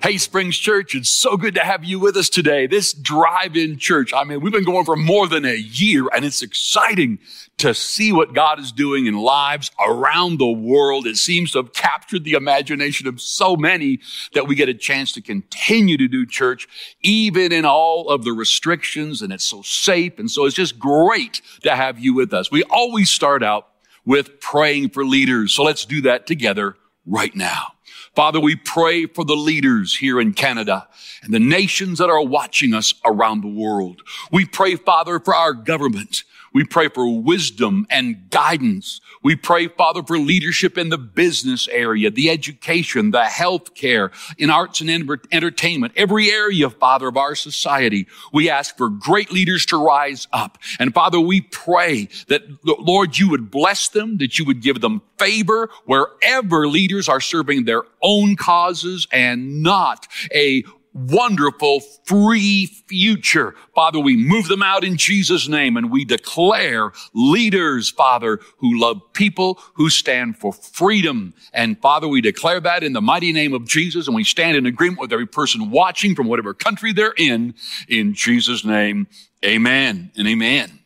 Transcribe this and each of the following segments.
Hey, Springs Church, it's so good to have you with us today. This drive-in church, I mean, we've been going for more than a year and it's exciting to see what God is doing in lives around the world. It seems to have captured the imagination of so many that we get a chance to continue to do church, even in all of the restrictions and it's so safe. And so it's just great to have you with us. We always start out with praying for leaders. So let's do that together right now. Father, we pray for the leaders here in Canada and the nations that are watching us around the world. We pray, Father, for our government. We pray for wisdom and guidance. We pray, Father, for leadership in the business area, the education, the health care, in arts and entertainment, every area, Father, of our society. We ask for great leaders to rise up. And Father, we pray that, Lord, you would bless them, that you would give them favor wherever leaders are serving their own causes and not a wonderful free future. Father, we move them out in Jesus' name and we declare leaders, Father, who love people, who stand for freedom. And Father, we declare that in the mighty name of Jesus and we stand in agreement with every person watching from whatever country they're in. In Jesus' name, amen and amen.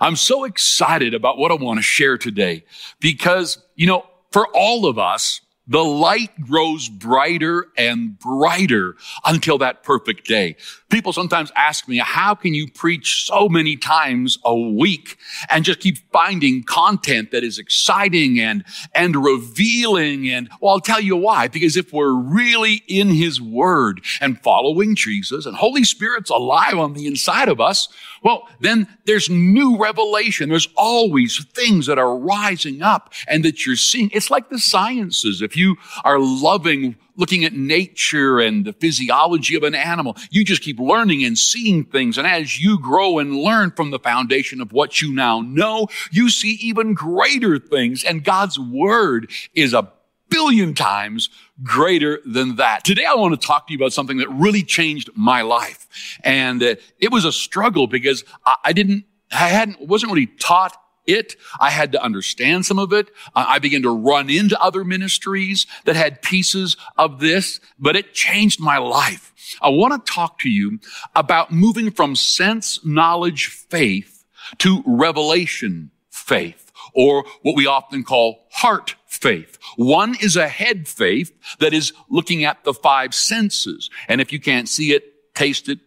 I'm so excited about what I want to share today because, you know, for all of us, the light grows brighter and brighter until that perfect day. People sometimes ask me, how can you preach so many times a week and just keep finding content that is exciting and, and revealing? And well, I'll tell you why. Because if we're really in his word and following Jesus and Holy Spirit's alive on the inside of us, well, then there's new revelation. There's always things that are rising up and that you're seeing. It's like the sciences. If you are loving looking at nature and the physiology of an animal, you just keep learning and seeing things. And as you grow and learn from the foundation of what you now know, you see even greater things. And God's word is a billion times greater than that. Today, I want to talk to you about something that really changed my life. And uh, it was a struggle because I, I didn't, I hadn't, wasn't really taught it. I had to understand some of it. I began to run into other ministries that had pieces of this, but it changed my life. I want to talk to you about moving from sense knowledge faith to revelation faith, or what we often call heart faith. One is a head faith that is looking at the five senses. And if you can't see it, taste it,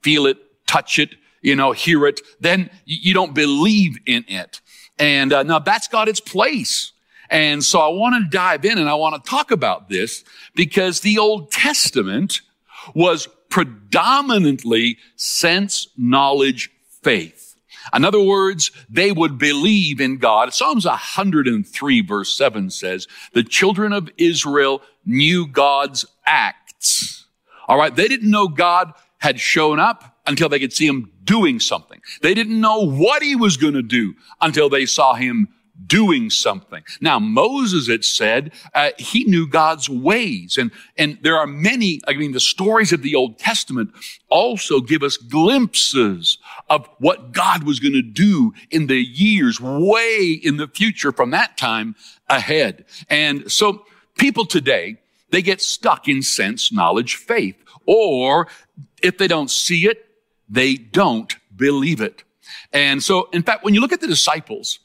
feel it, touch it, you know, hear it, then you don't believe in it. And uh, now that's got its place. And so I want to dive in and I want to talk about this because the Old Testament was predominantly sense, knowledge, faith. In other words, they would believe in God. Psalms 103 verse 7 says, the children of Israel knew God's acts. All right. They didn't know God had shown up until they could see him doing something. They didn't know what he was going to do until they saw him doing something. Now, Moses, it said, uh, he knew God's ways. And, and there are many, I mean, the stories of the Old Testament also give us glimpses of what God was going to do in the years way in the future from that time ahead. And so people today, they get stuck in sense, knowledge, faith, or if they don't see it, they don't believe it. And so, in fact, when you look at the disciples,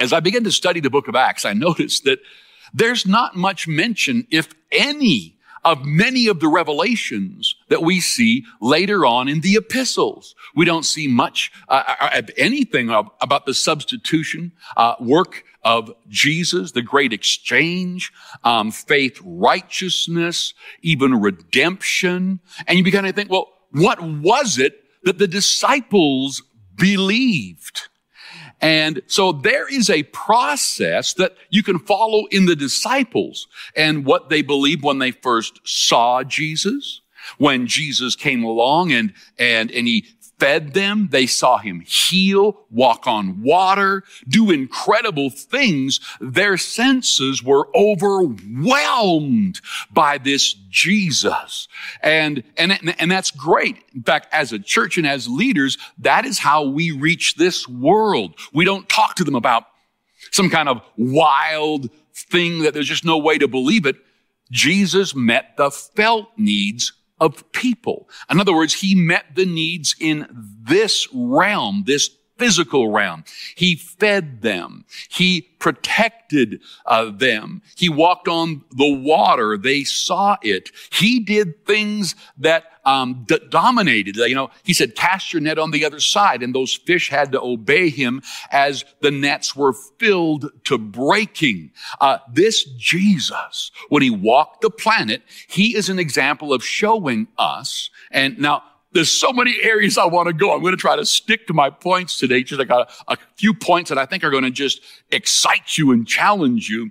as I began to study the book of Acts, I noticed that there's not much mention, if any, of many of the revelations that we see later on in the epistles. We don't see much uh, uh of anything about the substitution uh, work of Jesus, the great exchange, um, faith, righteousness, even redemption. And you begin to think, well, what was it that the disciples believed? And so there is a process that you can follow in the disciples and what they believed when they first saw Jesus, when Jesus came along and, and, and he fed them. They saw him heal, walk on water, do incredible things. Their senses were overwhelmed by this Jesus. And, and, and that's great. In fact, as a church and as leaders, that is how we reach this world. We don't talk to them about some kind of wild thing that there's just no way to believe it. Jesus met the felt needs of people. In other words, he met the needs in this realm, this physical realm. He fed them. He protected uh, them. He walked on the water. They saw it. He did things that um, d- dominated. You know, he said, "Cast your net on the other side," and those fish had to obey him as the nets were filled to breaking. Uh, this Jesus, when he walked the planet, he is an example of showing us. And now there's so many areas I want to go. I'm going to try to stick to my points today. Just I got a, a few points that I think are going to just excite you and challenge you.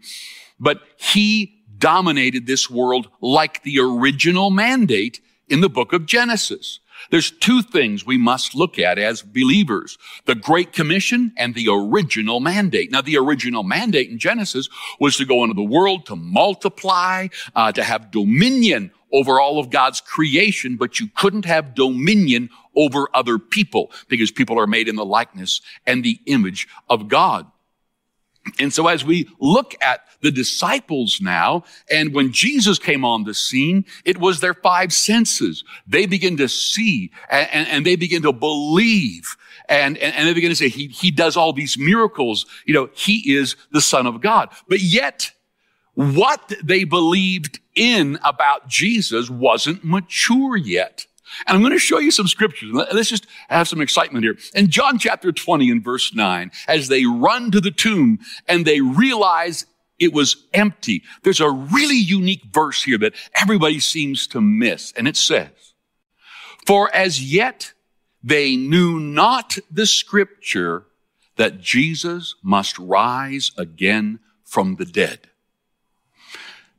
But he dominated this world like the original mandate in the book of Genesis. There's two things we must look at as believers. The Great Commission and the original mandate. Now, the original mandate in Genesis was to go into the world, to multiply, uh, to have dominion over all of God's creation, but you couldn't have dominion over other people because people are made in the likeness and the image of God. And so as we look at the disciples now, and when Jesus came on the scene, it was their five senses. They begin to see and, and, they begin to believe and, and, and, they begin to say, he, he does all these miracles. You know, he is the son of God. But yet what they believed in about Jesus wasn't mature yet. And I'm going to show you some scriptures. Let's just have some excitement here. In John chapter 20 and verse 9, as they run to the tomb and they realize it was empty, there's a really unique verse here that everybody seems to miss. And it says, For as yet they knew not the scripture that Jesus must rise again from the dead.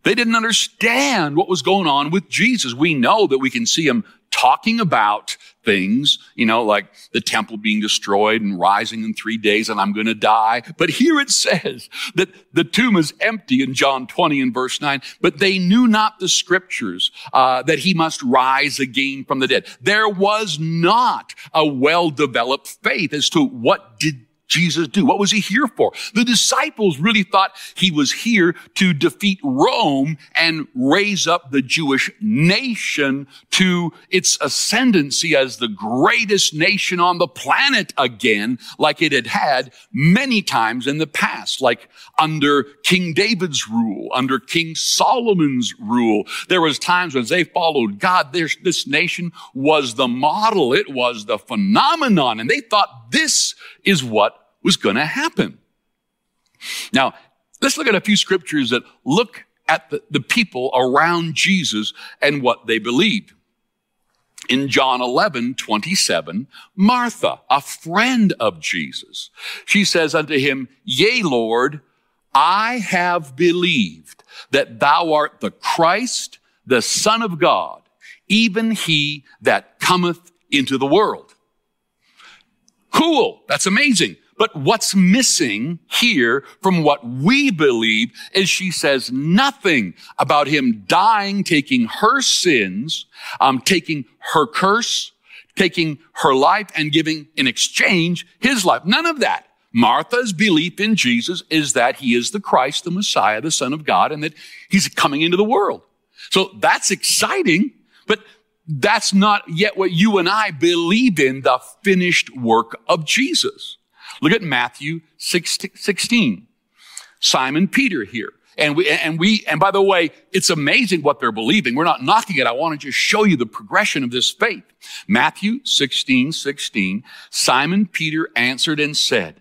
They didn't understand what was going on with Jesus. We know that we can see him talking about things, you know, like the temple being destroyed and rising in three days and I'm going to die. But here it says that the tomb is empty in John 20 and verse 9, but they knew not the scriptures, uh, that he must rise again from the dead. There was not a well-developed faith as to what did Jesus do? What was he here for? The disciples really thought he was here to defeat Rome and raise up the Jewish nation to its ascendancy as the greatest nation on the planet again, like it had had many times in the past, like under King David's rule, under King Solomon's rule. There was times when they followed God. This nation was the model. It was the phenomenon. And they thought this is what was going to happen. Now, let's look at a few scriptures that look at the, the people around Jesus and what they believed. In John 11, 27, Martha, a friend of Jesus, she says unto him, Yea, Lord, I have believed that thou art the Christ, the Son of God, even he that cometh into the world. Cool. That's amazing. But what's missing here from what we believe is she says nothing about him dying, taking her sins, um, taking her curse, taking her life and giving in exchange his life. None of that. Martha's belief in Jesus is that he is the Christ, the Messiah, the Son of God, and that he's coming into the world. So that's exciting, but that's not yet what you and I believe in the finished work of Jesus. Look at Matthew 16. Simon Peter here. And we, and we, and by the way, it's amazing what they're believing. We're not knocking it. I want to just show you the progression of this faith. Matthew 16, 16. Simon Peter answered and said,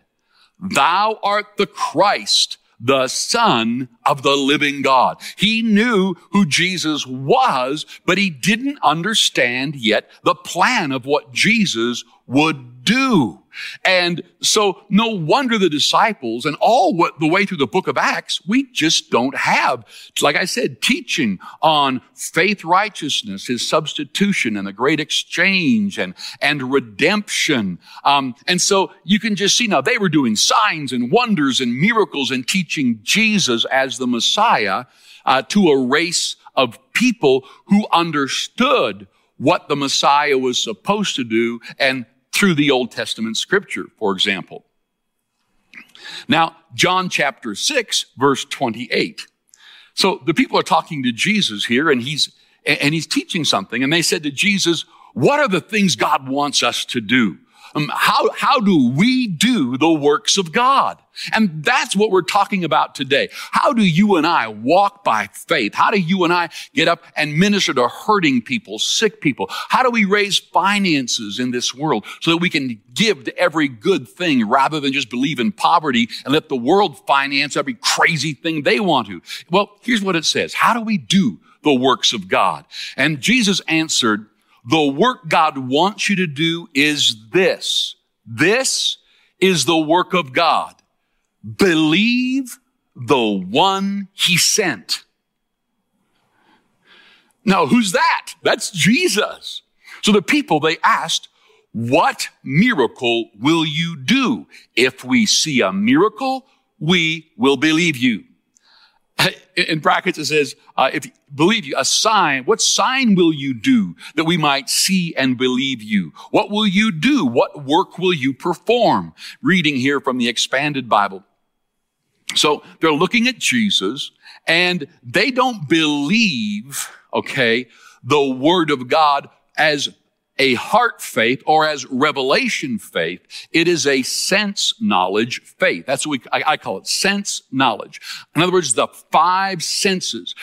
Thou art the Christ, the son of the living God. He knew who Jesus was, but he didn't understand yet the plan of what Jesus would do. And so no wonder the disciples and all what the way through the book of Acts, we just don't have, like I said, teaching on faith righteousness, his substitution and the great exchange and, and redemption. Um, and so you can just see now they were doing signs and wonders and miracles and teaching Jesus as the Messiah uh, to a race of people who understood what the Messiah was supposed to do and through the Old Testament scripture, for example. Now, John chapter 6, verse 28 So the people are talking to Jesus here and he's, and he's teaching something. And they said to Jesus, what are the things God wants us to do? Um, how, how do we do the works of God? And that's what we're talking about today. How do you and I walk by faith? How do you and I get up and minister to hurting people, sick people? How do we raise finances in this world so that we can give to every good thing rather than just believe in poverty and let the world finance every crazy thing they want to? Well, here's what it says. How do we do the works of God? And Jesus answered, the work God wants you to do is this. This is the work of God. Believe the one he sent. Now, who's that? That's Jesus. So the people, they asked, what miracle will you do? If we see a miracle, we will believe you. In brackets, it says, uh, if believe you, a sign, what sign will you do that we might see and believe you? What will you do? What work will you perform? Reading here from the expanded Bible. So they're looking at Jesus and they don't believe, okay, the word of God as a heart faith or as revelation faith. It is a sense knowledge faith. That's what we, I, I call it sense knowledge. In other words, the five senses.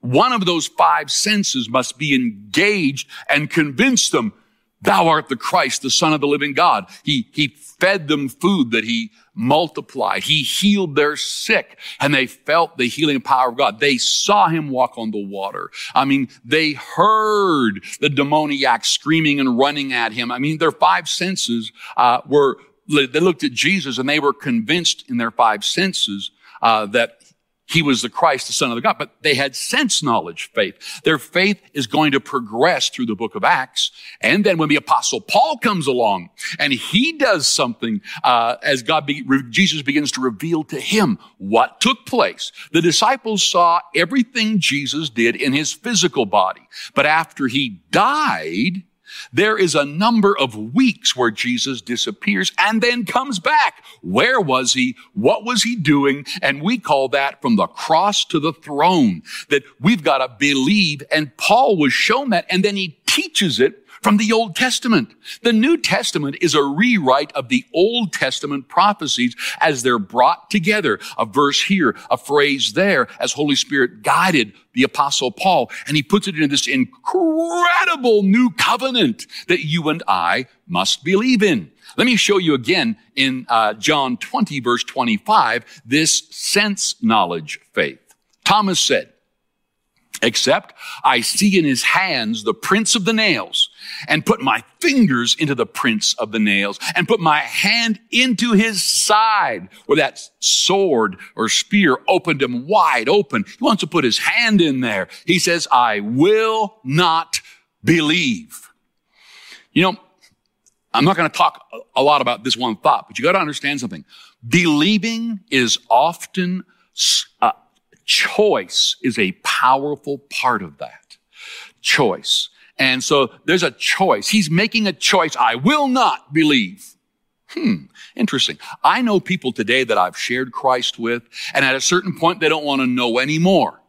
One of those five senses must be engaged and convince them, thou art the Christ, the son of the living God. He, he fed them food that he multiplied. He healed their sick and they felt the healing power of God. They saw him walk on the water. I mean, they heard the demoniac screaming and running at him. I mean, their five senses, uh, were, they looked at Jesus and they were convinced in their five senses, uh, that he was the Christ, the Son of the God, but they had sense knowledge faith. Their faith is going to progress through the book of Acts. And then when the apostle Paul comes along and he does something, uh, as God, be, Jesus begins to reveal to him what took place. The disciples saw everything Jesus did in his physical body. But after he died, there is a number of weeks where Jesus disappears and then comes back. Where was he? What was he doing? And we call that from the cross to the throne that we've got to believe. And Paul was shown that and then he teaches it from the Old Testament. The New Testament is a rewrite of the Old Testament prophecies as they're brought together. A verse here, a phrase there, as Holy Spirit guided the apostle Paul. And he puts it into this incredible new covenant that you and I must believe in. Let me show you again in uh, John 20 verse 25, this sense knowledge faith. Thomas said, except I see in his hands the prints of the nails and put my fingers into the prints of the nails and put my hand into his side where that sword or spear opened him wide open. He wants to put his hand in there. He says, I will not believe. You know, I'm not going to talk a lot about this one thought, but you got to understand something. Believing is often uh, choice is a powerful part of that. Choice. And so there's a choice. He's making a choice. I will not believe. Hmm, interesting. I know people today that I've shared Christ with, and at a certain point, they don't want to know anymore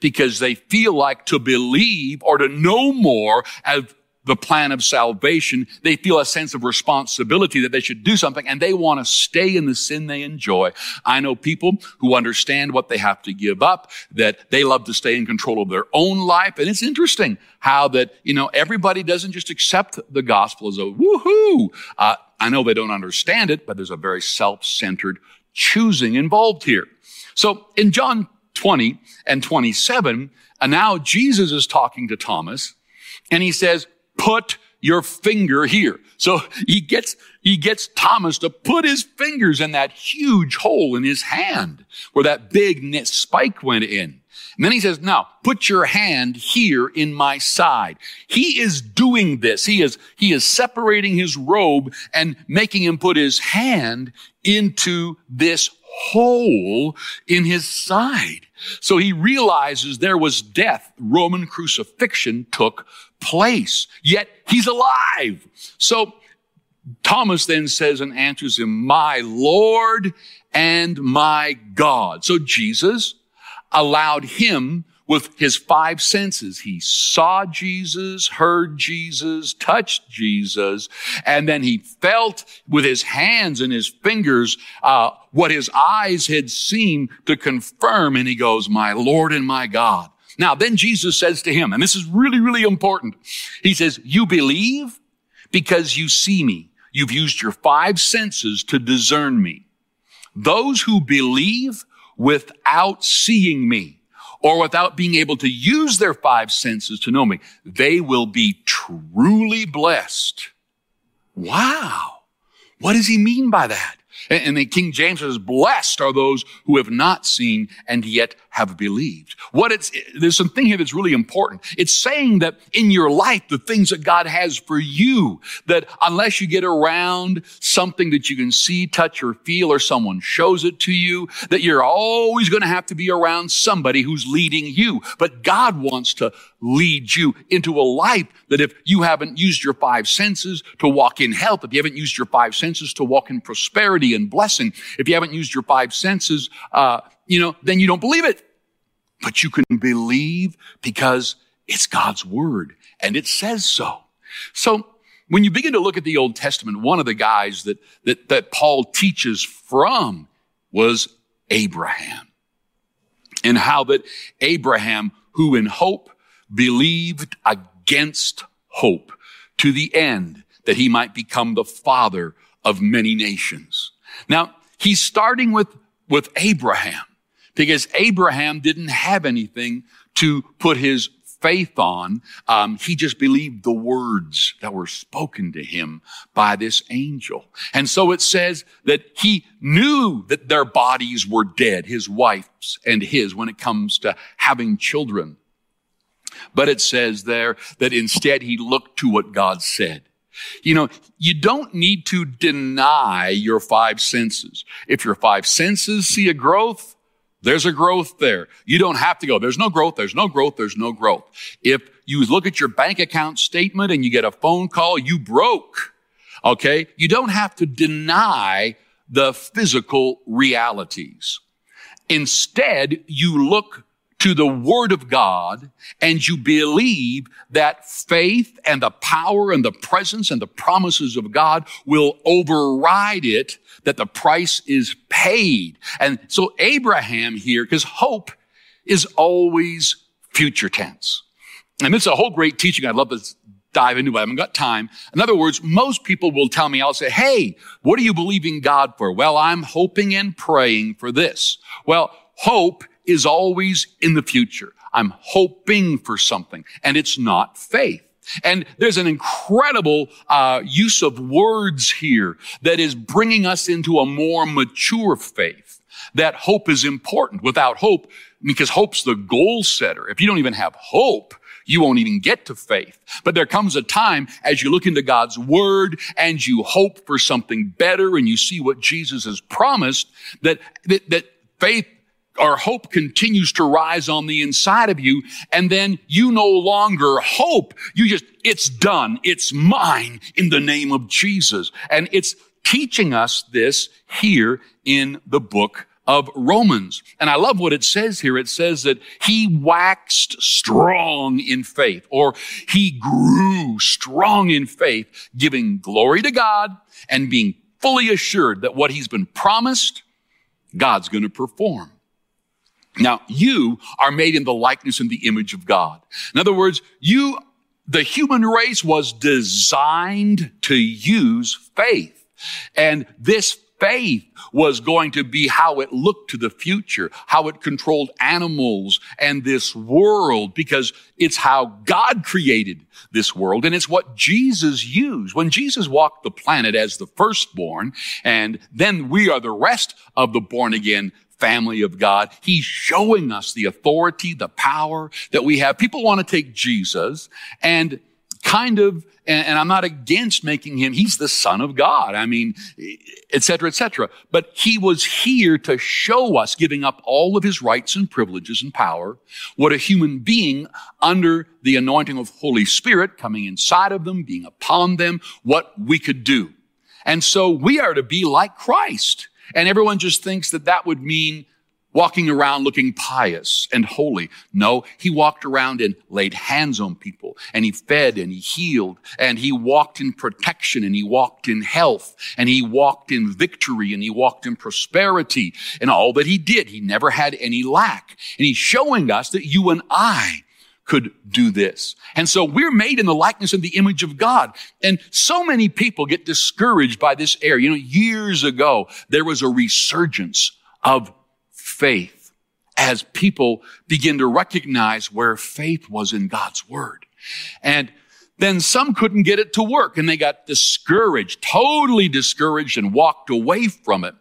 because they feel like to believe or to know more of the plan of salvation, they feel a sense of responsibility that they should do something and they want to stay in the sin they enjoy. I know people who understand what they have to give up, that they love to stay in control of their own life. And it's interesting how that, you know, everybody doesn't just accept the gospel as a woohoo. Uh, I know they don't understand it, but there's a very self-centered choosing involved here. So in John 20 and 27, and now Jesus is talking to Thomas and he says, put your finger here. So he gets, he gets Thomas to put his fingers in that huge hole in his hand where that big spike went in. And then he says, now put your hand here in my side. He is doing this. He is, he is separating his robe and making him put his hand into this hole in his side. So he realizes there was death. Roman crucifixion took place, yet he's alive. So Thomas then says and answers him, my Lord and my God. So Jesus, allowed him with his five senses. He saw Jesus, heard Jesus, touched Jesus, and then he felt with his hands and his fingers uh, what his eyes had seen to confirm. And he goes, "My Lord and my God." Now, then Jesus says to him, and this is really, really important. He says, "You believe because you see me. You've used your five senses to discern me. Those who believe without seeing me." Or without being able to use their five senses to know me, they will be truly blessed. Wow. What does he mean by that? And the King James says, blessed are those who have not seen and yet have believed. What it's, there's something here that's really important. It's saying that in your life, the things that God has for you, that unless you get around something that you can see, touch, or feel, or someone shows it to you, that you're always going to have to be around somebody who's leading you. But God wants to lead you into a life that if you haven't used your five senses to walk in health, if you haven't used your five senses to walk in prosperity and blessing, if you haven't used your five senses, uh, you know, then you don't believe it. But you can believe because it's God's word and it says so. So when you begin to look at the Old Testament, one of the guys that, that, that Paul teaches from was Abraham and how that Abraham, who in hope believed against hope to the end that he might become the father of many nations. Now, he's starting with, with Abraham because Abraham didn't have anything to put his faith on. Um, he just believed the words that were spoken to him by this angel. And so it says that he knew that their bodies were dead, his wife's and his, when it comes to having children. But it says there that instead he looked to what God said. You know, you don't need to deny your five senses. If your five senses see a growth, there's a growth there. You don't have to go, there's no growth, there's no growth, there's no growth. If you look at your bank account statement and you get a phone call, you broke. Okay? You don't have to deny the physical realities. Instead, you look to the Word of God and you believe that faith and the power and the presence and the promises of God will override it, that the price is paid. And so Abraham here, because hope is always future tense. And it's a whole great teaching I'd love to dive into, but I haven't got time. In other words, most people will tell me, I'll say, Hey, what are you believing God for? Well, I'm hoping and praying for this. Well, hope is always in the future. I'm hoping for something, and it's not faith. And there's an incredible uh, use of words here that is bringing us into a more mature faith. That hope is important. Without hope, because hope's the goal setter. If you don't even have hope, you won't even get to faith. But there comes a time as you look into God's word and you hope for something better and you see what Jesus has promised that, that, that faith our hope continues to rise on the inside of you. And then you no longer hope. You just, it's done. It's mine in the name of Jesus. And it's teaching us this here in the book of Romans. And I love what it says here. It says that he waxed strong in faith or he grew strong in faith, giving glory to God and being fully assured that what he's been promised, God's going to perform. Now, you are made in the likeness and the image of God. In other words, you, the human race was designed to use faith. And this faith was going to be how it looked to the future, how it controlled animals and this world, because it's how God created this world and it's what Jesus used. When Jesus walked the planet as the firstborn, and then we are the rest of the born again family of God. He's showing us the authority, the power that we have. People want to take Jesus and kind of, and, and, I'm not against making him, he's the son of God. I mean, et cetera, et cetera. But he was here to show us, giving up all of his rights and privileges and power, what a human being under the anointing of Holy Spirit coming inside of them, being upon them, what we could do. And so we are to be like Christ. And everyone just thinks that that would mean walking around looking pious and holy. No, he walked around and laid hands on people and he fed and he healed and he walked in protection and he walked in health and he walked in victory and he walked in prosperity and all that he did. He never had any lack. And he's showing us that you and I could do this. And so we're made in the likeness and the image of God. And so many people get discouraged by this area. You know, years ago, there was a resurgence of faith as people begin to recognize where faith was in God's word. And then some couldn't get it to work and they got discouraged, totally discouraged and walked away from it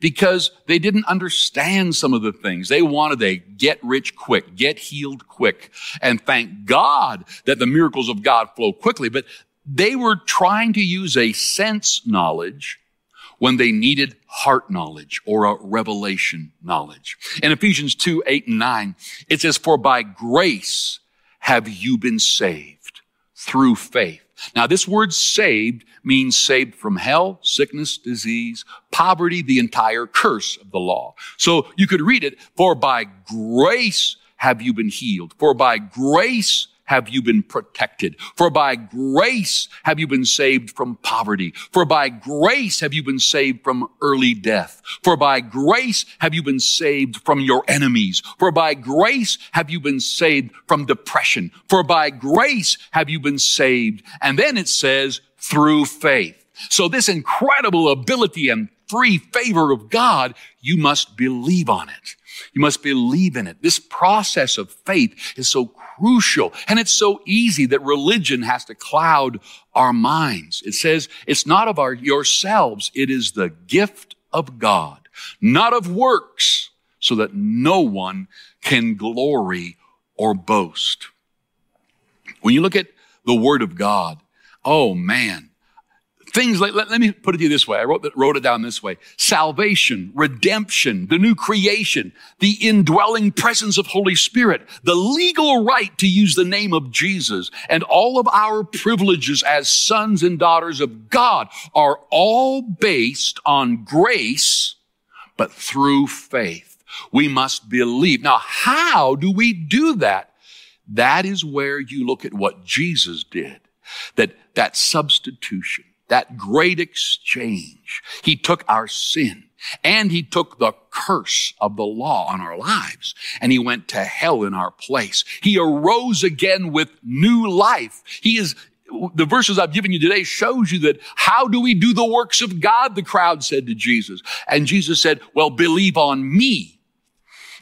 because they didn't understand some of the things. They wanted a get rich quick, get healed quick. And thank God that the miracles of God flow quickly, but they were trying to use a sense knowledge when they needed heart knowledge or a revelation knowledge. In Ephesians 2, 8 and 9, it says, For by grace have you been saved through faith. Now, this word saved means saved from hell, sickness, disease, poverty, the entire curse of the law. So you could read it, for by grace have you been healed. For by grace have you been protected. For by grace have you been saved from poverty. For by grace have you been saved from early death. For by grace have you been saved from your enemies. For by grace have you been saved from depression. For by grace have you been saved. And then it says through faith. So this incredible ability and free favor of God, you must believe on it. You must believe in it. This process of faith is so crucial. And it's so easy that religion has to cloud our minds. It says it's not of our yourselves. It is the gift of God, not of works, so that no one can glory or boast. When you look at the word of God, oh man, Things like, let, let, me put it to you this way. I wrote, wrote it down this way. Salvation, redemption, the new creation, the indwelling presence of Holy Spirit, the legal right to use the name of Jesus, and all of our privileges as sons and daughters of God are all based on grace, but through faith. We must believe. Now, how do we do that? That is where you look at what Jesus did. That, that substitution that great exchange. He took our sin and he took the curse of the law on our lives and he went to hell in our place. He arose again with new life. He is the verses I've given you today shows you that how do we do the works of God? The crowd said to Jesus. And Jesus said, well, believe on me.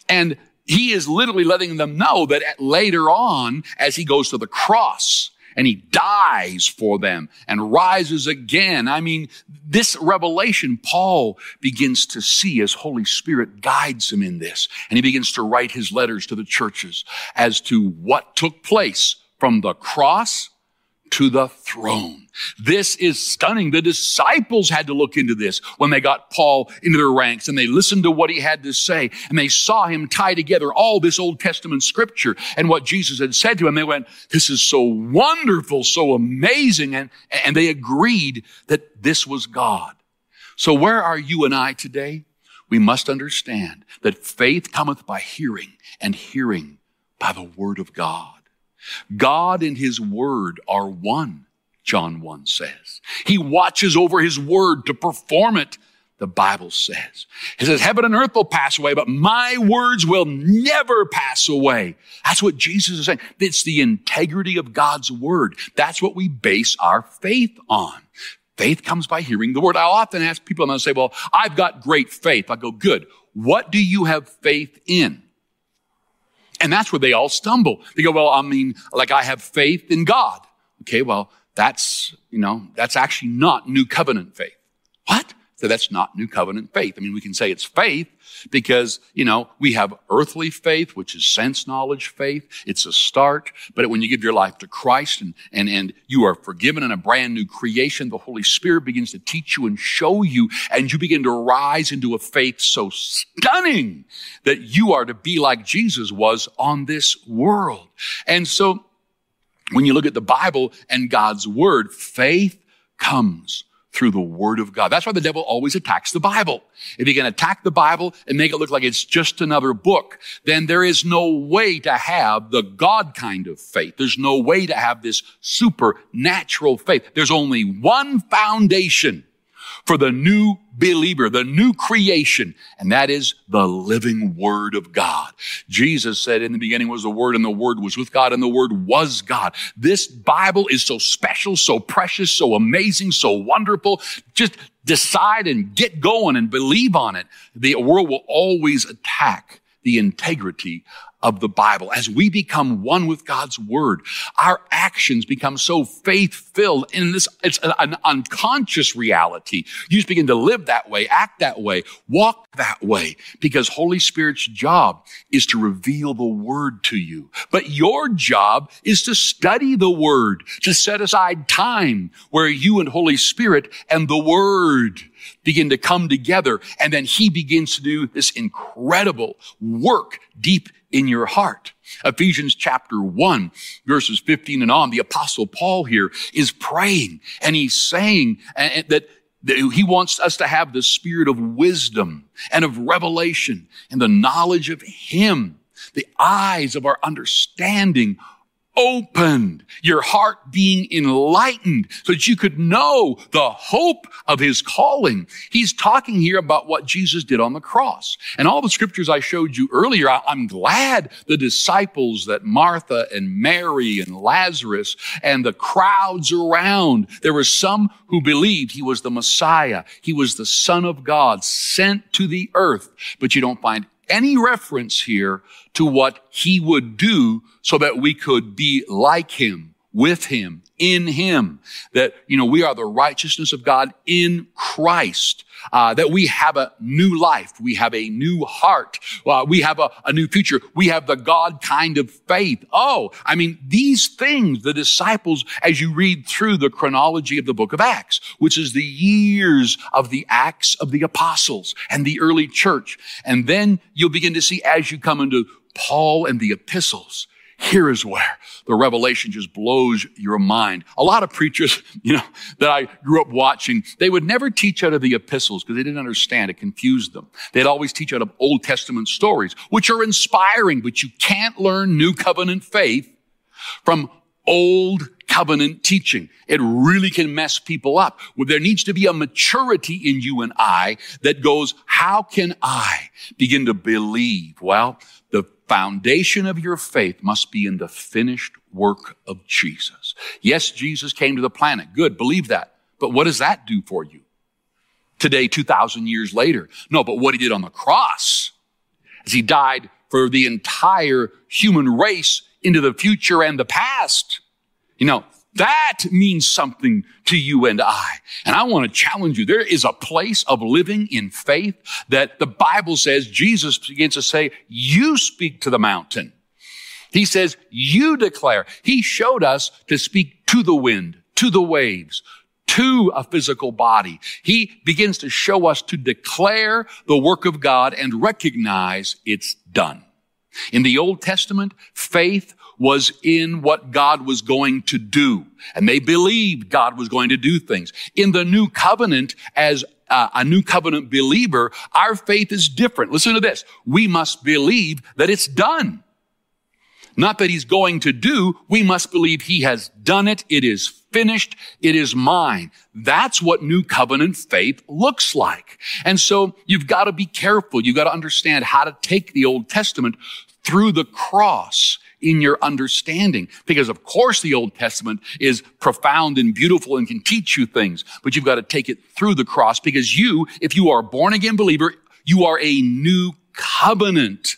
And he is literally letting them know that later on, as he goes to the cross, and he dies for them and rises again. I mean, this revelation Paul begins to see as Holy Spirit guides him in this. And he begins to write his letters to the churches as to what took place from the cross to the throne. This is stunning. The disciples had to look into this when they got Paul into their ranks and they listened to what he had to say and they saw him tie together all this Old Testament scripture and what Jesus had said to him. They went, this is so wonderful, so amazing. And, and they agreed that this was God. So where are you and I today? We must understand that faith cometh by hearing and hearing by the word of God. God and his word are one, John 1 says. He watches over his word to perform it, the Bible says. He says, heaven and earth will pass away, but my words will never pass away. That's what Jesus is saying. It's the integrity of God's word. That's what we base our faith on. Faith comes by hearing the word. I often ask people, and I say, well, I've got great faith. I go, good. What do you have faith in? And that's where they all stumble. They go, well, I mean, like I have faith in God. Okay, well, that's, you know, that's actually not new covenant faith. What? So that's not new covenant faith. I mean, we can say it's faith because, you know, we have earthly faith, which is sense knowledge faith. It's a start. But when you give your life to Christ and, and, and you are forgiven in a brand new creation, the Holy Spirit begins to teach you and show you, and you begin to rise into a faith so stunning that you are to be like Jesus was on this world. And so when you look at the Bible and God's word, faith comes through the Word of God. That's why the devil always attacks the Bible. If he can attack the Bible and make it look like it's just another book, then there is no way to have the God kind of faith. There's no way to have this supernatural faith. There's only one foundation for the new believer, the new creation, and that is the living Word of God. Jesus said, in the beginning was the Word, and the Word was with God, and the Word was God. This Bible is so special, so precious, so amazing, so wonderful. Just decide and get going and believe on it. The world will always attack the integrity of the Bible. As we become one with God's word, our actions become so faith filled in this, it's an unconscious reality. You just begin to live that way, act that way, walk that way, because Holy Spirit's job is to reveal the word to you. But your job is to study the word, to set aside time where you and Holy Spirit and the word begin to come together. And then he begins to do this incredible work deep in your heart. Ephesians chapter 1, verses 15 and on, the apostle Paul here is praying and he's saying uh, uh, that he wants us to have the spirit of wisdom and of revelation and the knowledge of him, the eyes of our understanding opened, your heart being enlightened so that you could know the hope of his calling. He's talking here about what Jesus did on the cross. And all the scriptures I showed you earlier, I'm glad the disciples that Martha and Mary and Lazarus and the crowds around, there were some who believed he was the Messiah. He was the son of God sent to the earth, but you don't find any reference here to what he would do so that we could be like him, with him, in him. That, you know, we are the righteousness of God in Christ. Uh, that we have a new life. We have a new heart. Uh, we have a, a new future. We have the God kind of faith. Oh, I mean, these things, the disciples, as you read through the chronology of the book of Acts, which is the years of the Acts of the apostles and the early church. And then you'll begin to see as you come into Paul and the epistles, here is where the revelation just blows your mind. A lot of preachers, you know, that I grew up watching, they would never teach out of the epistles because they didn't understand. It confused them. They'd always teach out of Old Testament stories, which are inspiring, but you can't learn new covenant faith from old covenant teaching. It really can mess people up. Well, there needs to be a maturity in you and I that goes, how can I begin to believe? Well, foundation of your faith must be in the finished work of Jesus. Yes, Jesus came to the planet. Good. Believe that. But what does that do for you? Today, 2,000 years later. No, but what he did on the cross as he died for the entire human race into the future and the past. You know, that means something to you and I. And I want to challenge you. There is a place of living in faith that the Bible says Jesus begins to say, you speak to the mountain. He says, you declare. He showed us to speak to the wind, to the waves, to a physical body. He begins to show us to declare the work of God and recognize it's done. In the Old Testament, faith was in what God was going to do. And they believed God was going to do things. In the new covenant, as a new covenant believer, our faith is different. Listen to this. We must believe that it's done. Not that he's going to do. We must believe he has done it. It is finished. It is mine. That's what new covenant faith looks like. And so you've got to be careful. You've got to understand how to take the Old Testament through the cross in your understanding. Because of course the Old Testament is profound and beautiful and can teach you things, but you've got to take it through the cross because you, if you are a born again believer, you are a new covenant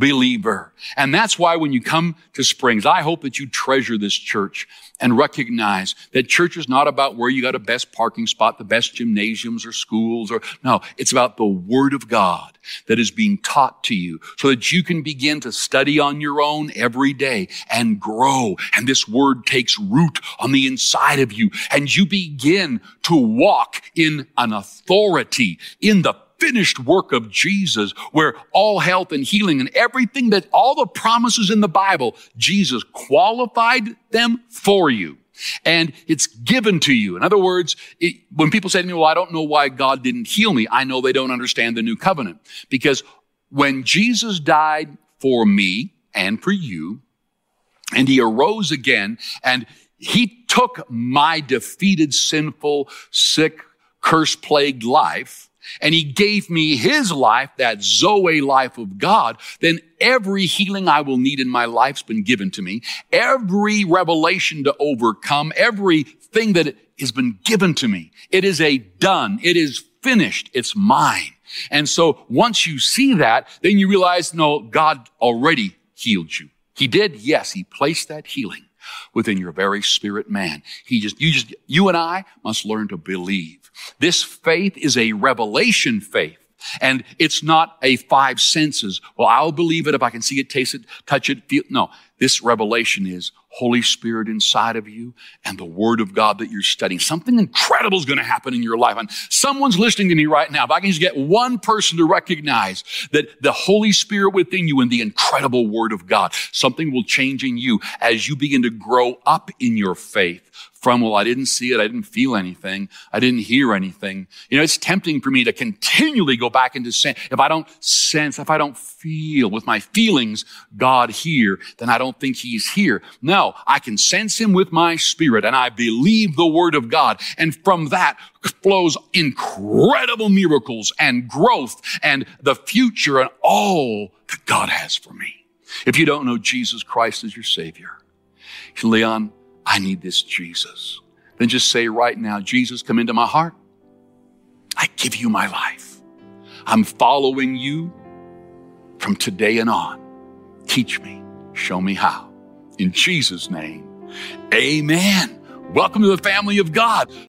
believer. And that's why when you come to Springs, I hope that you treasure this church and recognize that church is not about where you got a best parking spot, the best gymnasiums or schools or no, it's about the word of God that is being taught to you so that you can begin to study on your own every day and grow. And this word takes root on the inside of you and you begin to walk in an authority in the finished work of Jesus where all health and healing and everything that all the promises in the Bible, Jesus qualified them for you. and it's given to you. In other words, it, when people say to me, well, I don't know why God didn't heal me, I know they don't understand the new covenant. Because when Jesus died for me and for you, and he arose again, and he took my defeated, sinful, sick, curse plagued life, and he gave me his life, that Zoe life of God, then every healing I will need in my life's been given to me. Every revelation to overcome, everything that has been given to me. It is a done. It is finished. It's mine. And so once you see that, then you realize, no, God already healed you. He did. Yes, he placed that healing within your very spirit man. He just, you just, you and I must learn to believe. This faith is a revelation faith. And it's not a five senses. Well, I'll believe it if I can see it, taste it, touch it, feel. No, this revelation is Holy Spirit inside of you and the Word of God that you're studying. Something incredible is going to happen in your life. And someone's listening to me right now. If I can just get one person to recognize that the Holy Spirit within you and the incredible Word of God, something will change in you as you begin to grow up in your faith from, well, I didn't see it. I didn't feel anything. I didn't hear anything. You know, it's tempting for me to continually go back into sin. If I don't sense, if I don't feel with my feelings God here, then I don't think he's here. No, I can sense him with my spirit and I believe the word of God. And from that flows incredible miracles and growth and the future and all that God has for me. If you don't know Jesus Christ as your savior, Leon, I need this Jesus. Then just say right now, Jesus, come into my heart. I give you my life. I'm following you from today and on. Teach me, show me how. In Jesus' name, amen. Welcome to the family of God.